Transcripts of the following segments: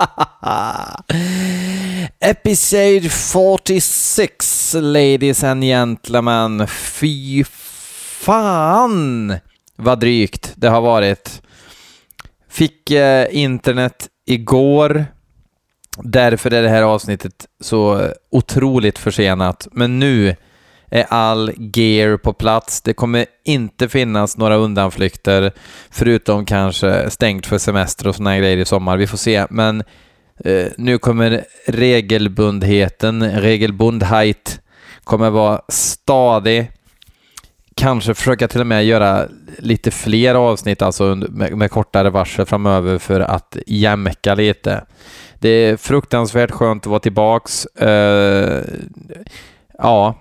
Episode 46, ladies and gentlemen. Fy fan vad drygt det har varit. Fick eh, internet igår. Därför är det här avsnittet så otroligt försenat. Men nu är all gear på plats. Det kommer inte finnas några undanflykter, förutom kanske stängt för semester och sådana grejer i sommar. Vi får se, men eh, nu kommer regelbundheten, regelbundheit, kommer vara stadig. Kanske försöka till och med göra lite fler avsnitt, alltså med, med kortare varsel framöver för att jämka lite. Det är fruktansvärt skönt att vara tillbaks. Uh, ja,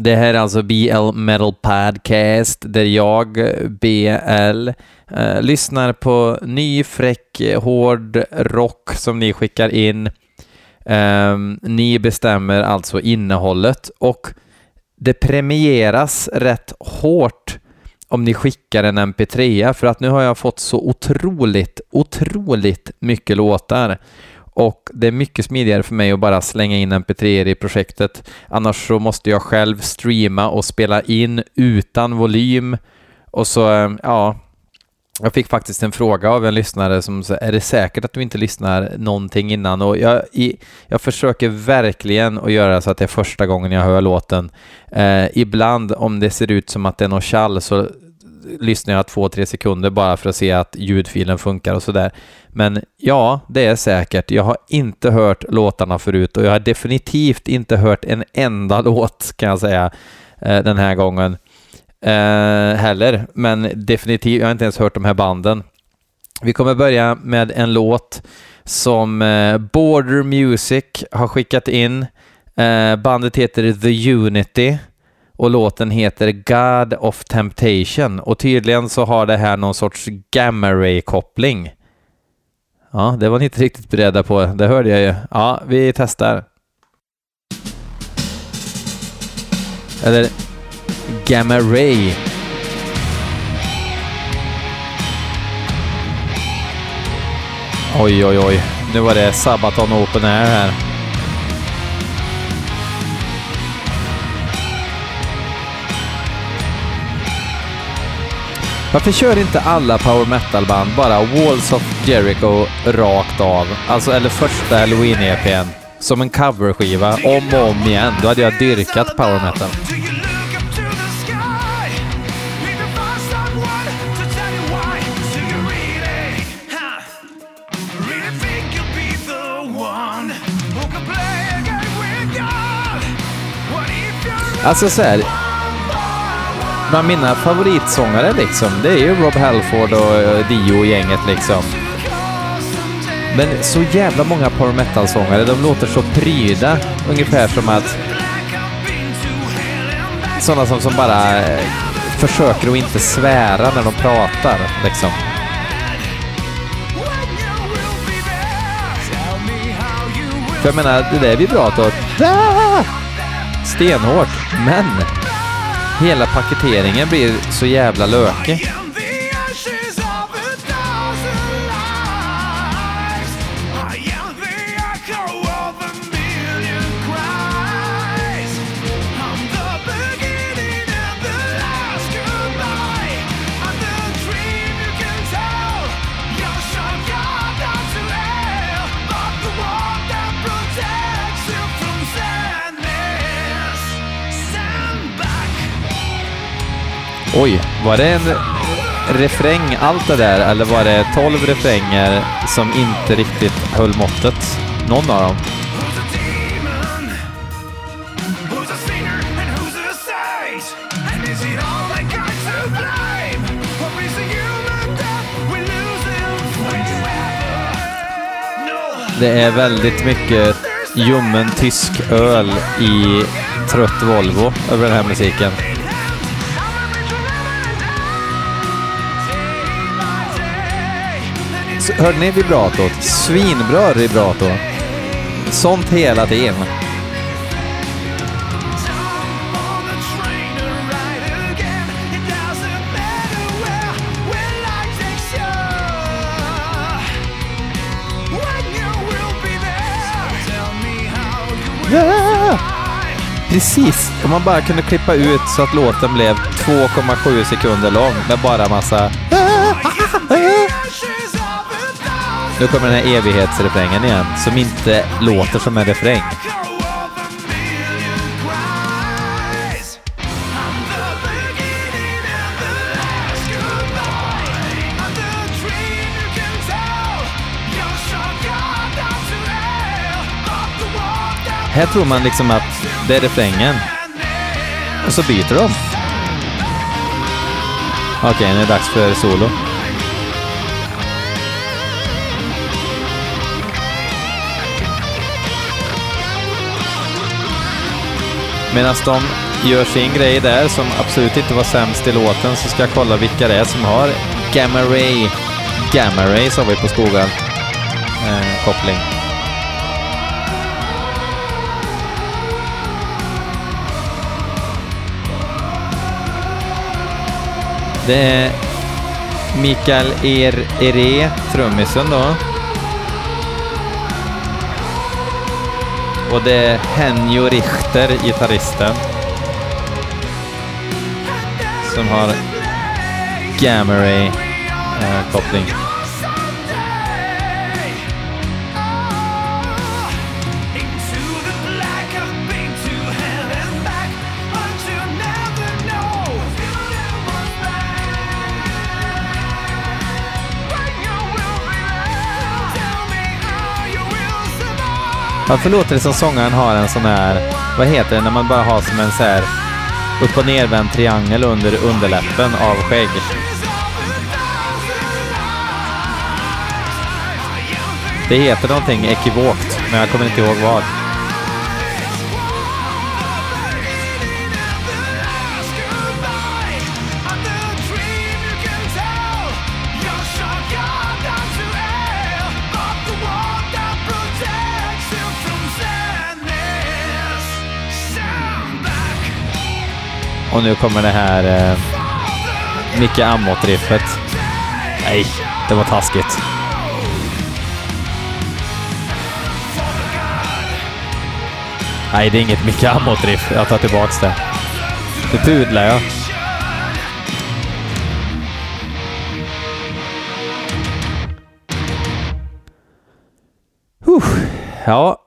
det här är alltså BL Metal Podcast där jag, BL, eh, lyssnar på ny fräck hård rock som ni skickar in. Eh, ni bestämmer alltså innehållet och det premieras rätt hårt om ni skickar en mp3 för att nu har jag fått så otroligt, otroligt mycket låtar och det är mycket smidigare för mig att bara slänga in mp3 i projektet. Annars så måste jag själv streama och spela in utan volym. Och så, ehm, ja, jag fick faktiskt en fråga av en lyssnare som sa, är det säkert att du inte lyssnar någonting innan? Och jag, i, jag försöker verkligen att göra så att det är första gången jag hör låten. Eh, ibland om det ser ut som att det är något kall så lyssnar jag två, tre sekunder bara för att se att ljudfilen funkar och sådär. Men ja, det är säkert. Jag har inte hört låtarna förut och jag har definitivt inte hört en enda låt kan jag säga eh, den här gången eh, heller. Men definitivt, jag har inte ens hört de här banden. Vi kommer börja med en låt som eh, Border Music har skickat in. Eh, bandet heter The Unity och låten heter God of Temptation och tydligen så har det här någon sorts gamma ray-koppling. Ja, det var ni inte riktigt beredda på, det hörde jag ju. Ja, vi testar. Eller Gamma Ray. Oj, oj, oj. Nu var det Sabaton Open Air här. Varför kör inte alla power metal-band bara Walls of Jericho rakt av? Alltså, eller första Halloween-EPn. Som en coverskiva, om och om igen. Då hade jag dyrkat power metal. Alltså såhär, bland mina favoritsångare liksom, det är ju Rob Halford och eh, Dio och gänget liksom. Men så jävla många power metal-sångare, de låter så pryda, ungefär som att sådana som, som bara eh, försöker att inte svära när de pratar liksom. För jag menar, det där vibratot, ah! stenhårt, men hela paketeringen blir så jävla lökig. Oj, var det en refräng allt det där eller var det tolv refränger som inte riktigt höll måttet? Någon av dem. Det är väldigt mycket ljummen tysk öl i trött Volvo över den här musiken. Hörde ni vibratot? Svinbra vibrato. Sånt hela tiden. Precis! Om man bara kunde klippa ut så att låten blev 2,7 sekunder lång med bara massa Nu kommer den här evighetsrefrängen igen, som inte låter som en refräng. Här tror man liksom att det är refrängen. Och så byter de. Okej, nu är det dags för solo. Medan de gör sin grej där, som absolut inte var sämst i låten, så ska jag kolla vilka det är som har Gamma Ray. Gamma Ray sa vi på skogen. Eh, koppling. Det är Mikael er Ere, trummisen då. Och det är Henjo Richter, gitarristen. Som har Gamma Ray eh, Varför låter det som sångaren har en sån här, vad heter det när man bara har som en så här upp och nervänd triangel under underläppen av skägg? Det heter någonting ekivokt, men jag kommer inte ihåg vad. Och nu kommer det här eh, Micke Amott-riffet. Nej, det var taskigt. Nej, det är inget Micke Amott-riff. Jag tar tillbaks det. Nu pudlar jag. Ja,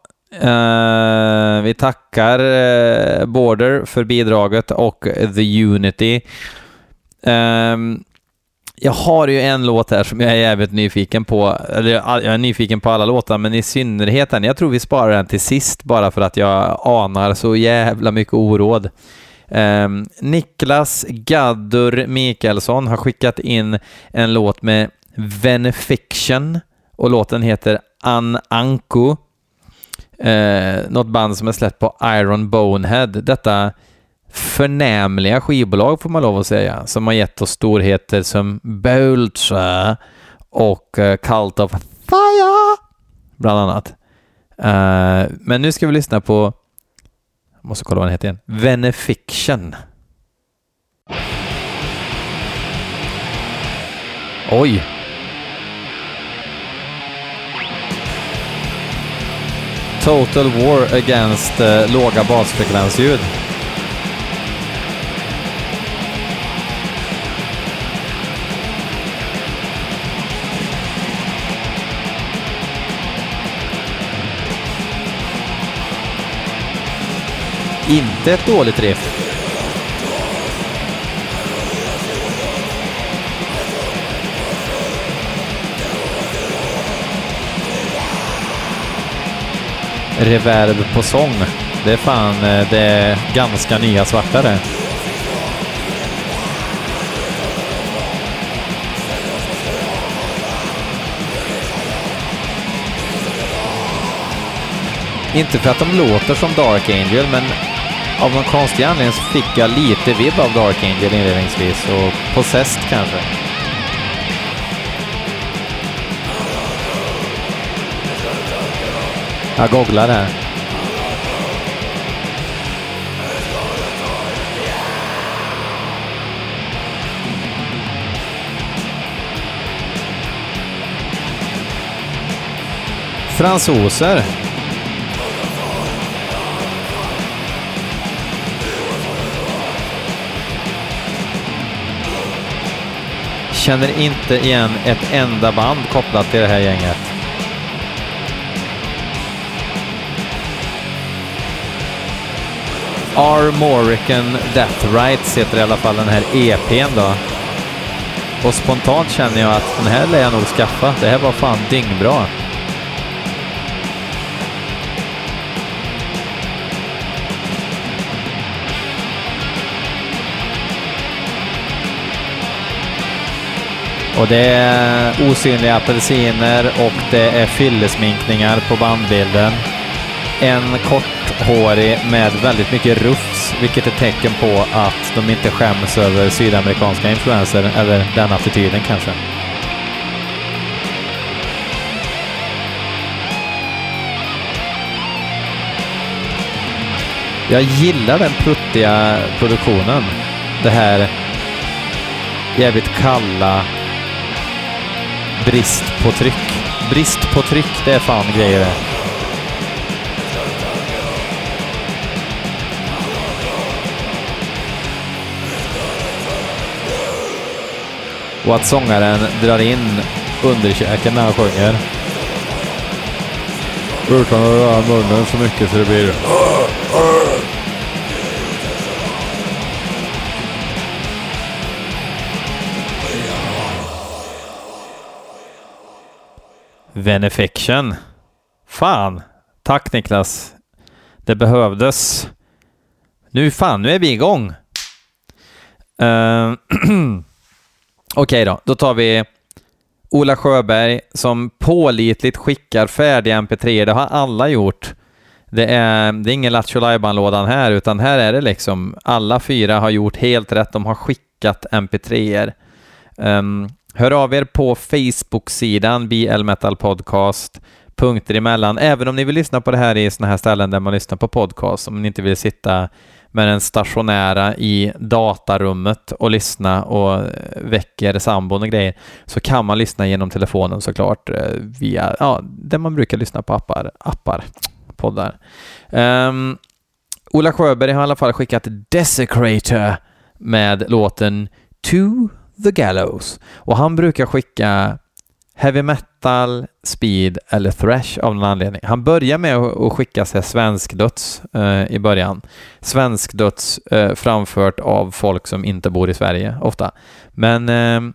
Uh, vi tackar uh, Border för bidraget och The Unity. Um, jag har ju en låt här som jag är jävligt nyfiken på. Eller jag är nyfiken på alla låtar, men i synnerhet den. Jag tror vi sparar den till sist bara för att jag anar så jävla mycket oråd. Um, Niklas Gaddur Mikaelsson har skickat in en låt med Venefiction och låten heter An Anko eh, något band som är släppt på Iron Bonehead. Detta förnämliga skivbolag får man lov att säga, som har gett oss storheter som Boltra och eh, Cult of Fire, bland annat. Eh, men nu ska vi lyssna på, jag måste kolla vad den heter igen, Venefiction. Oj, Total War Against eh, låga basfrekvensljud. Inte ett dåligt riff. Reverb på sång. Det är fan eh, det är ganska nya svarta det. Inte för att de låter som Dark Angel, men av någon konstig anledning så fick jag lite vibb av Dark Angel inledningsvis och Possessed kanske. Jag googlar här. Fransoser. Känner inte igen ett enda band kopplat till det här gänget. Armorican Death Rights heter i alla fall den här EPn då. Och spontant känner jag att den här lär jag nog skaffa. Det här var fan dyngbra. Och det är osynliga apelsiner och det är fyllesminkningar på bandbilden. En korthårig med väldigt mycket rufs, vilket är tecken på att de inte skäms över sydamerikanska influenser, eller den attityden kanske. Jag gillar den pruttiga produktionen. Det här jävligt kalla brist på tryck. Brist på tryck, det är fan grejer det. Och att sångaren drar in underkäken när han sjunger. Utan att röra munnen så mycket så det blir... Venefiction. Fan. Tack Niklas. Det behövdes. Nu fan, nu är vi igång. Uh, Okej då, då tar vi Ola Sjöberg som pålitligt skickar färdiga mp3. Det har alla gjort. Det är, det är ingen Lattjo lådan här, utan här är det liksom alla fyra har gjort helt rätt. De har skickat mp3er. Um, ehm, Hör av er på Facebook-sidan BL Metal Podcast, punkter emellan, även om ni vill lyssna på det här i sådana här ställen där man lyssnar på podcast, om ni inte vill sitta med den stationära i datarummet och lyssna och väcker sambon och grejer, så kan man lyssna genom telefonen såklart eh, via, ja, där man brukar lyssna på appar, appar poddar. Um, Ola Sjöberg har i alla fall skickat Desecrator med låten To The Gallows. Och han brukar skicka heavy metal, speed eller thrash av någon anledning. Han börjar med att skicka sig svenskdöds eh, i början. Svenskdöds eh, framfört av folk som inte bor i Sverige ofta. Men eh,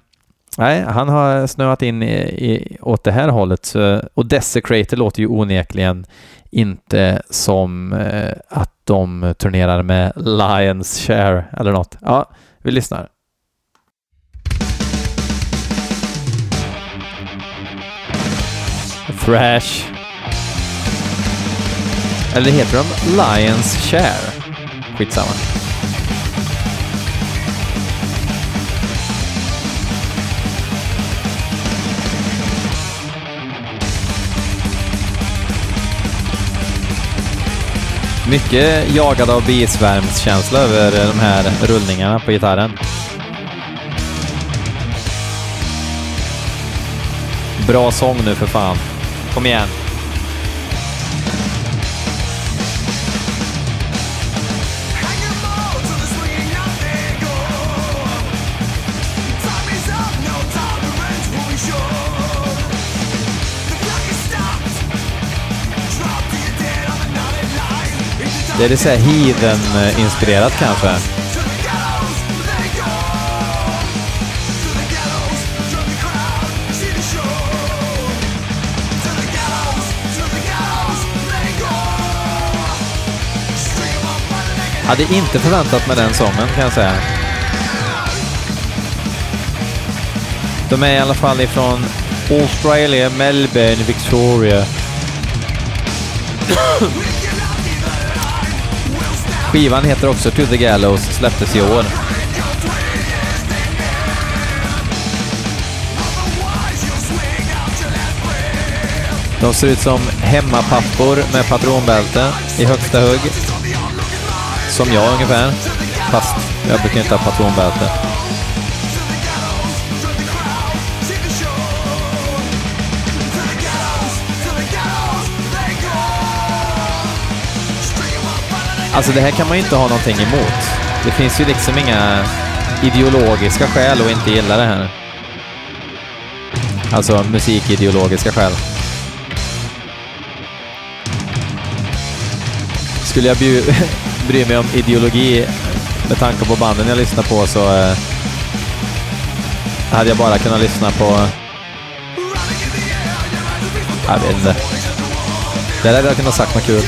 nej, han har snöat in i, i, åt det här hållet. Så, och Desecrator låter ju onekligen inte som eh, att de turnerar med Lions Share eller något. Ja, vi lyssnar. Trash. Eller heter de Lions Share? Skitsamma. Mycket jagad av bisvärmskänsla över de här rullningarna på gitarren. Bra sång nu för fan. Kom igen. Det är lite såhär Heathen-inspirerat eh, kanske. Hade inte förväntat mig den sången kan jag säga. De är i alla fall ifrån Australia, Melbourne, Victoria. Skivan heter också To the Gallows, släpptes i år. De ser ut som hemmapappor med patronbälte i högsta hugg. Som jag ungefär. Fast jag brukar inte ha patronbälte. Alltså det här kan man ju inte ha någonting emot. Det finns ju liksom inga ideologiska skäl att inte gilla det här. Alltså musikideologiska skäl. Skulle jag bjuda... bryr mig om ideologi med tanke på banden jag lyssnar på så eh, hade jag bara kunnat lyssna på... Jag vet inte. Där hade jag kunnat sagt något kul.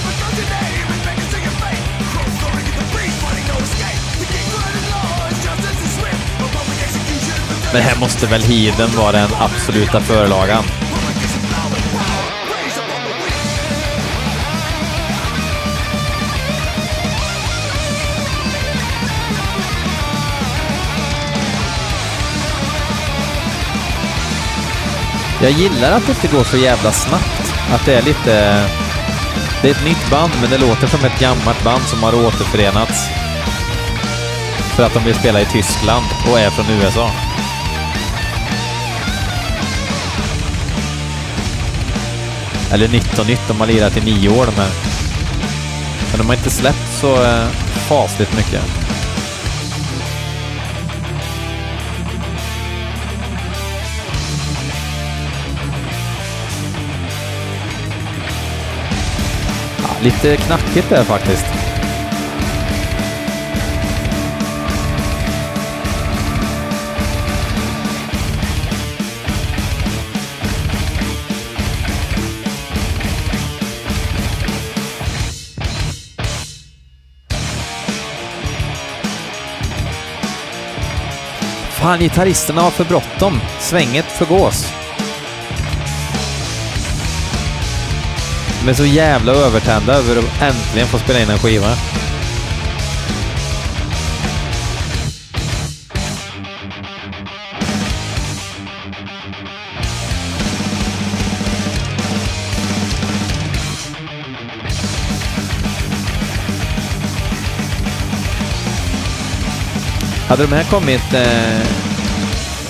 Men här måste väl Heathen vara den absoluta förlagan. Jag gillar att det inte går så jävla snabbt. Att det är lite... Det är ett nytt band, men det låter som ett gammalt band som har återförenats. För att de vill spela i Tyskland och är från USA. Eller 19 nytt, de har lirat i nio år de här. Men de har inte släppt så eh, fasligt mycket. Lite knackigt där faktiskt. Fan, gitarristerna har för bråttom. Svänget förgås. De är så jävla övertända över att äntligen få spela in en skiva. Hade de här kommit eh,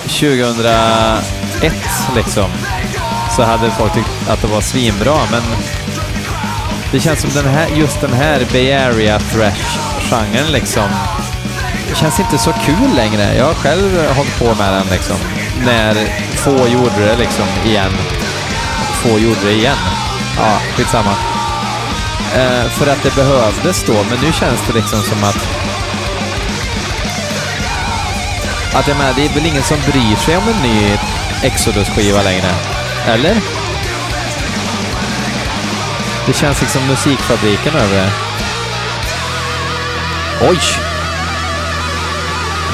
2001 liksom så hade folk tyckt att det var svinbra, men det känns som den här, just den här Bay Area Thrash-genren liksom det känns inte så kul längre. Jag har själv hållit på med den liksom när få gjorde det liksom igen. Få gjorde det igen. Ja, skitsamma. Eh, för att det behövdes då, men nu känns det liksom som att att jag menar, det är väl ingen som bryr sig om en ny Exodus-skiva längre? Eller? Det känns liksom musikfabriken över det. Oj!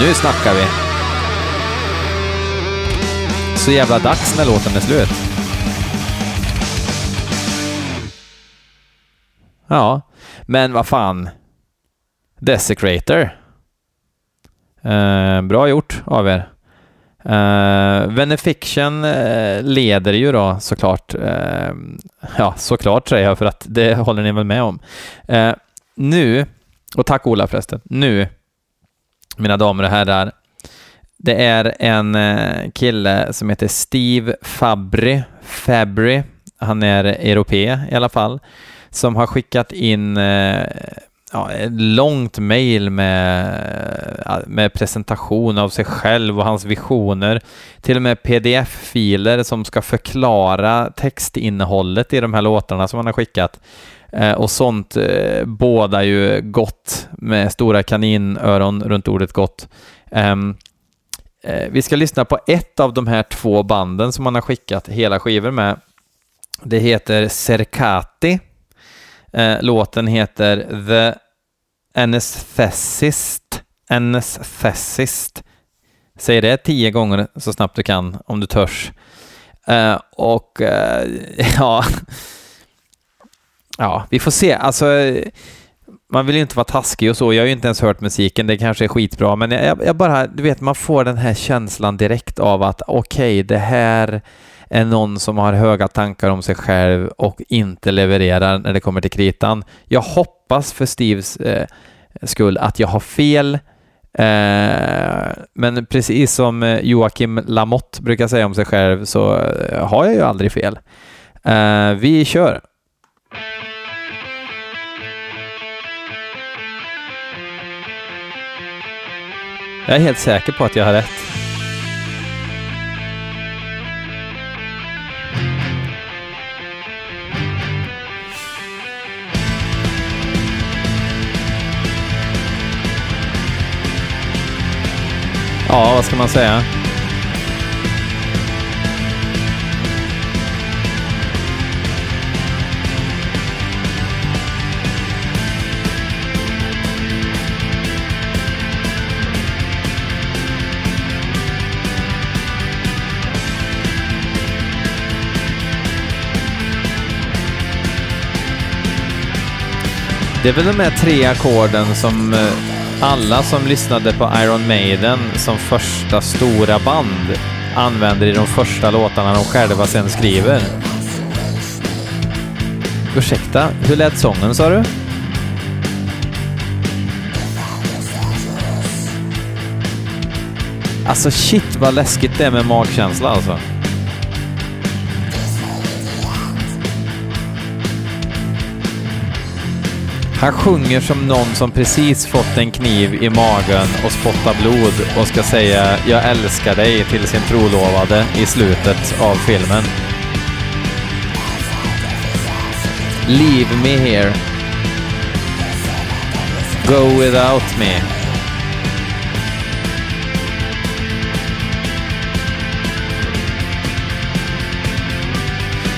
Nu snackar vi! Så jävla dags när låten är slut. Ja, men vad fan. Desecrator. Eh, bra gjort av er. Eh, uh, Venefiction uh, eh, leder ju då såklart. Uh, ja, såklart säger jag för att det håller ni väl med om. Uh, nu, och tack Ola förresten, nu, mina damer och herrar, det är en kille som heter Steve Fabry, Fabry, han är europé i alla fall, som har skickat in ja, ett långt mejl med, med presentation av sig själv och hans visioner. Till och med pdf-filer som ska förklara textinnehållet i de här låtarna som han har skickat. Eh, och sånt eh, bådar ju gott med stora kaninöron runt ordet gott. Um, eh, vi ska lyssna på ett av de här två banden som han har skickat hela skivor med. Det heter Cercati Eh, låten heter The Anesthesist. Anesthesist. Säg det tio gånger så snabbt du kan om du törs. Eh, och eh, ja, ja, vi får se. Alltså, man vill ju inte vara taskig och så. Jag har ju inte ens hört musiken. Det kanske är skitbra, men jag, jag bara, du vet, man får den här känslan direkt av att okej, okay, det här är någon som har höga tankar om sig själv och inte levererar när det kommer till kritan. Jag hoppas för Steves eh, skull att jag har fel, eh, men precis som eh, Joakim Lamotte brukar säga om sig själv så eh, har jag ju aldrig fel. Eh, vi kör! Jag är helt säker på att jag har rätt. Ja, vad ska man säga? Det är väl de här tre ackorden som eh, alla som lyssnade på Iron Maiden som första stora band använder i de första låtarna de själva sen skriver. Ursäkta, hur lät sången sa du? Alltså shit vad läskigt det är med magkänsla alltså. Han sjunger som någon som precis fått en kniv i magen och spottar blod och ska säga “Jag älskar dig” till sin trolovade i slutet av filmen. Leave me here. Go without me.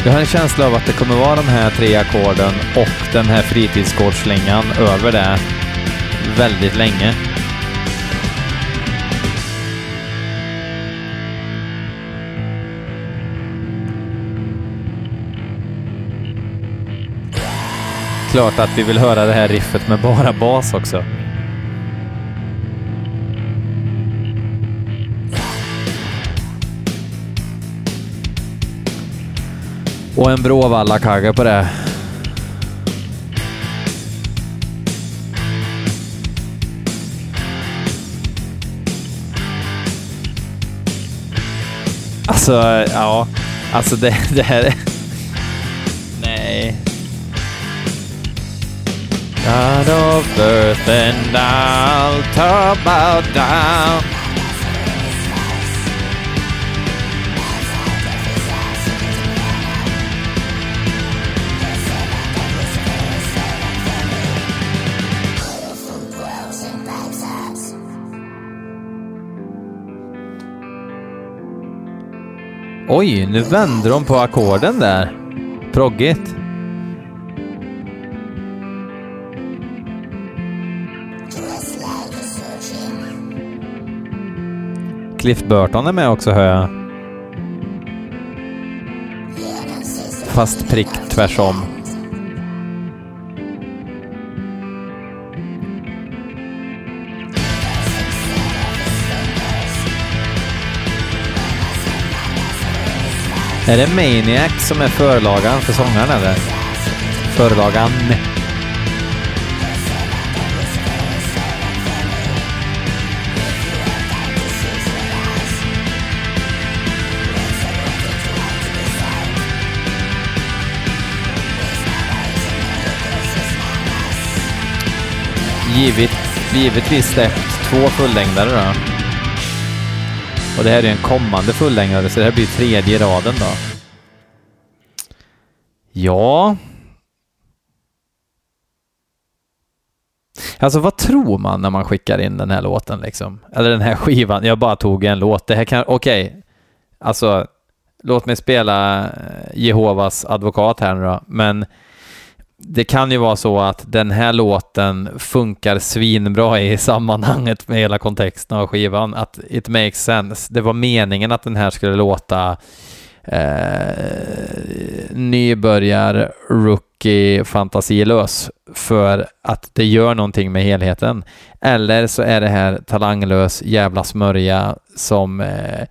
Jag har en känsla av att det kommer vara de här tre ackorden och den här fritidsgårdsslingan över det väldigt länge. Klart att vi vill höra det här riffet med bara bas också. Och en Bråvalla-kagge på det. Alltså, ja. Alltså det, det här... Nej. God of earth and I'll talk about down Oj, nu vänder de på ackorden där. Proggigt. Cliff Burton är med också hör jag. Fast prick tvärsom. Är det Maniac som är förlagan för sångaren eller? Förlagan. Givet, givetvis släppt två fullängdare då. Och det här är en kommande fullängdare, så det här blir tredje raden då. Ja. Alltså vad tror man när man skickar in den här låten liksom? Eller den här skivan. Jag bara tog en låt. Det här kan, okej. Okay. Alltså, låt mig spela eh, Jehovas advokat här nu då. Men det kan ju vara så att den här låten funkar svinbra i sammanhanget med hela kontexten av skivan. Att it makes sense. Det var meningen att den här skulle låta eh, nybörjar, rookie, fantasilös för att det gör någonting med helheten. Eller så är det här talanglös jävla smörja som eh,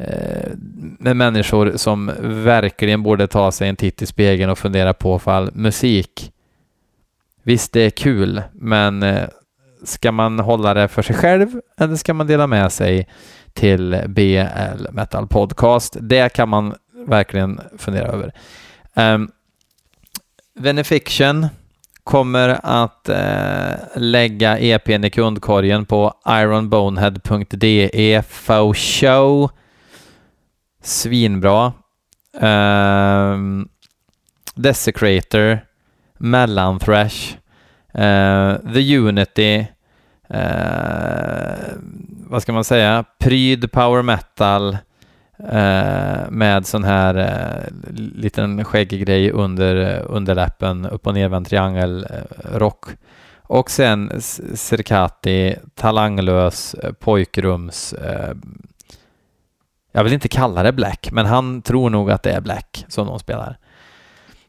Eh, med människor som verkligen borde ta sig en titt i spegeln och fundera på fall musik. Visst, det är kul, men eh, ska man hålla det för sig själv eller ska man dela med sig till BL Metal Podcast? Det kan man verkligen fundera över. Ehm, um, Venefiction kommer att uh, lägga EPn i kundkorgen på ironbonehead.de for show Svinbra. Um, Desecrator, Mellanthrash, uh, eh, The Unity, uh, vad ska man säga, pryd power metal uh, med sån här uh, liten skäggig grej under underläppen, upp och nervänd triangelrock. Och sen Serkati, talanglös pojkrums jag vill inte kalla det Black, men han tror nog att det är Black som de spelar.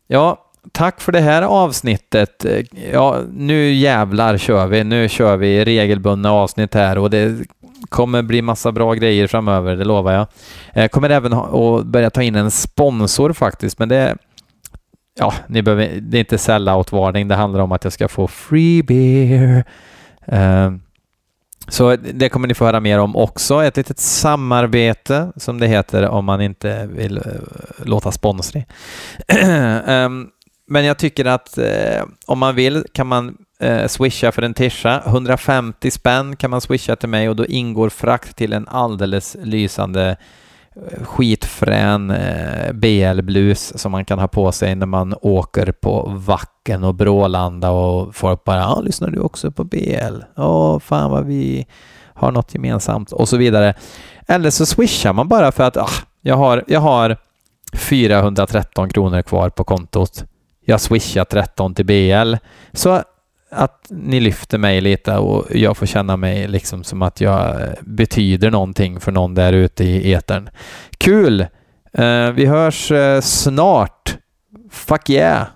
Ja, tack för det här avsnittet. Ja, nu jävlar kör vi. Nu kör vi regelbundna avsnitt här och det kommer bli massa bra grejer framöver, det lovar jag. Jag kommer även att börja ta in en sponsor faktiskt, men det Ja, ni behöver, det är inte sell-out-varning, det handlar om att jag ska få free beer. Uh, så det kommer ni få höra mer om också. Ett litet samarbete som det heter om man inte vill eh, låta sponsrig. Ehm, men jag tycker att eh, om man vill kan man eh, swisha för en tisha. 150 spänn kan man swisha till mig och då ingår frakt till en alldeles lysande skitfrän eh, BL-blus som man kan ha på sig när man åker på Vacken och Brålanda och folk bara ja, lyssnar du också på BL? Åh, fan vad vi har något gemensamt och så vidare. Eller så swishar man bara för att ah, jag, har, jag har 413 kronor kvar på kontot. Jag swishar 13 till BL. Så att ni lyfter mig lite och jag får känna mig liksom som att jag eh, betyder någonting för någon där ute i etern. Kul! Eh, vi hörs eh, snart. Fuck yeah!